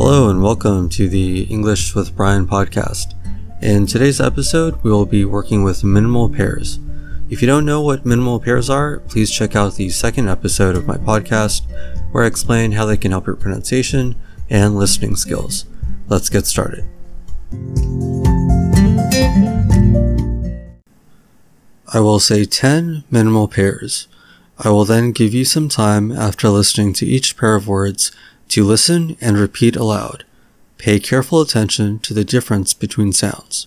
Hello and welcome to the English with Brian podcast. In today's episode, we will be working with minimal pairs. If you don't know what minimal pairs are, please check out the second episode of my podcast where I explain how they can help your pronunciation and listening skills. Let's get started. I will say 10 minimal pairs. I will then give you some time after listening to each pair of words to listen and repeat aloud. Pay careful attention to the difference between sounds.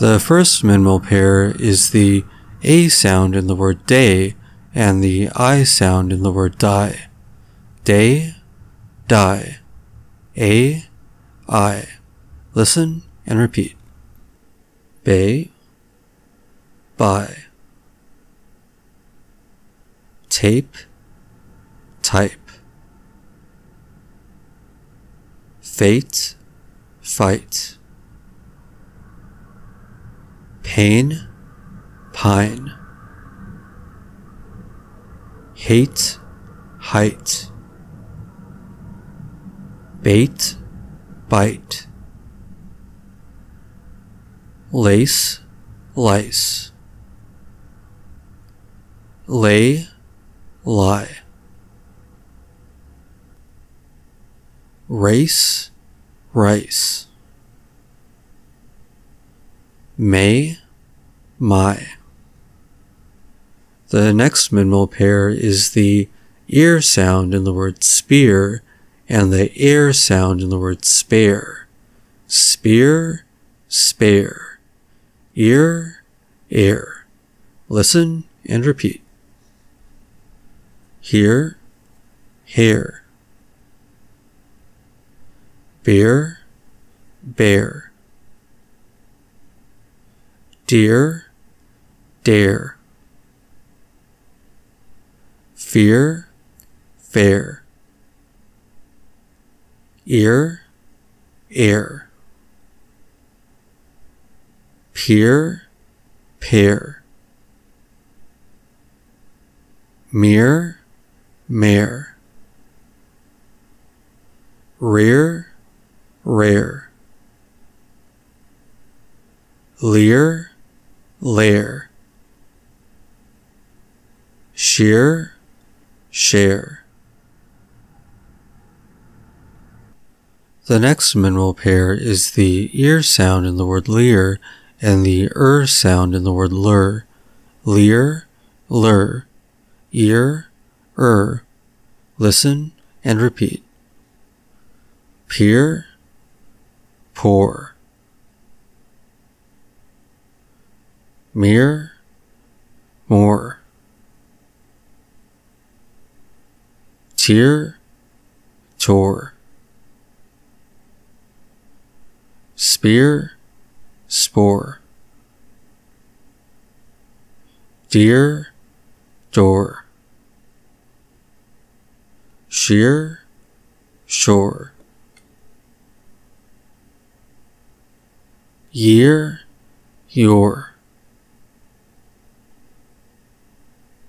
The first minimal pair is the A sound in the word day and the I sound in the word die. Day, die. A, I. Listen and repeat. Bay, buy. Tape, type. Fate, fight. Pain, pine. Hate, height. Bait, bite. Lace, lice. Lay, lie. Race, rice. May, my. The next minimal pair is the ear sound in the word spear and the air sound in the word spare. Spear, spare. Ear, air. Listen and repeat. Here, hair. Bear, bear. Deer, dare. Fear, fair. Ear, air. Peer, pair. Mere, mare. Rear, rare. Lear, lair. Sheer, share. The next minimal pair is the ear sound in the word leer and the er sound in the word lure. Leer, lure. Ear, er. Listen and repeat. Peer, pour. Mere, more. Tear, tore. Spear, spore. Deer, door. Sheer, shore. Year, your.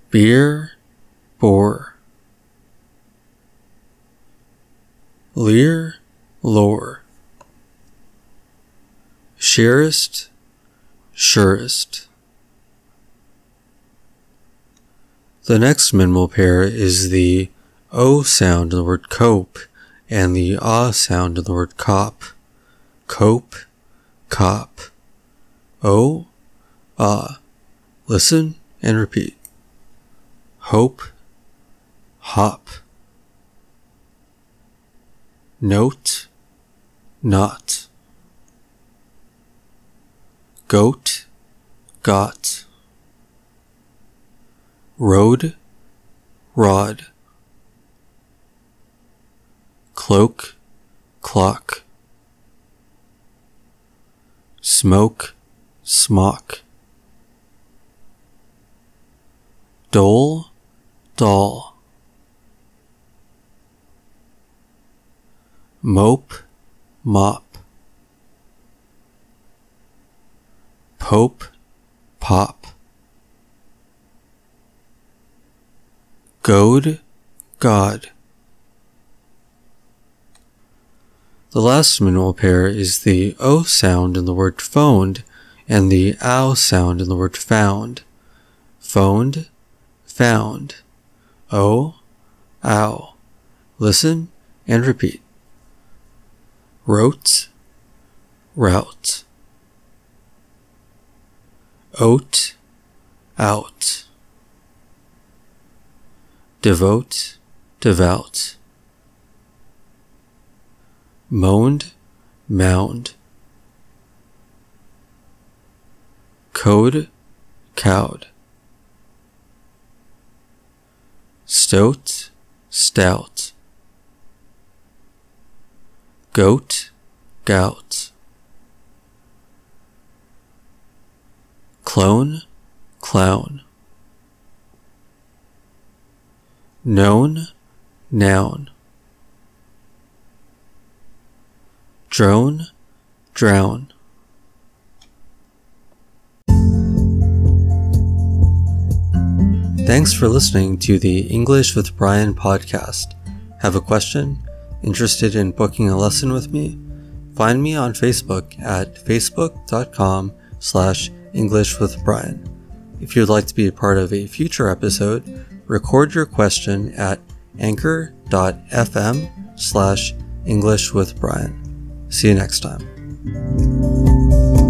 Beer, bore. Lear, lore. Sheerest, surest. The next minimal pair is the O sound in the word cope and the ah sound in the word cop. Cope, cop. O, ah. Listen and repeat. Hope, hop. Note, not. Goat, got. Road, rod. Cloak, clock. Smoke, smock. Dole, doll. Mope, mop. Pope, pop. Goad, God. The last minimal pair is the O sound in the word phoned and the OW sound in the word found. Phoned, found. O, ow. Listen and repeat. Wrote, route. Oat, out. Devote, devout. Moaned, mound. Code, cowed. Stoat, stout. Goat, gout. Clone, clown. Known, noun. Drone, drown. Thanks for listening to the English with Brian podcast. Have a question? Interested in booking a lesson with me? Find me on Facebook at facebook.com slash English with Brian. If you'd like to be a part of a future episode, record your question at anchor.fm slash English with Brian. See you next time.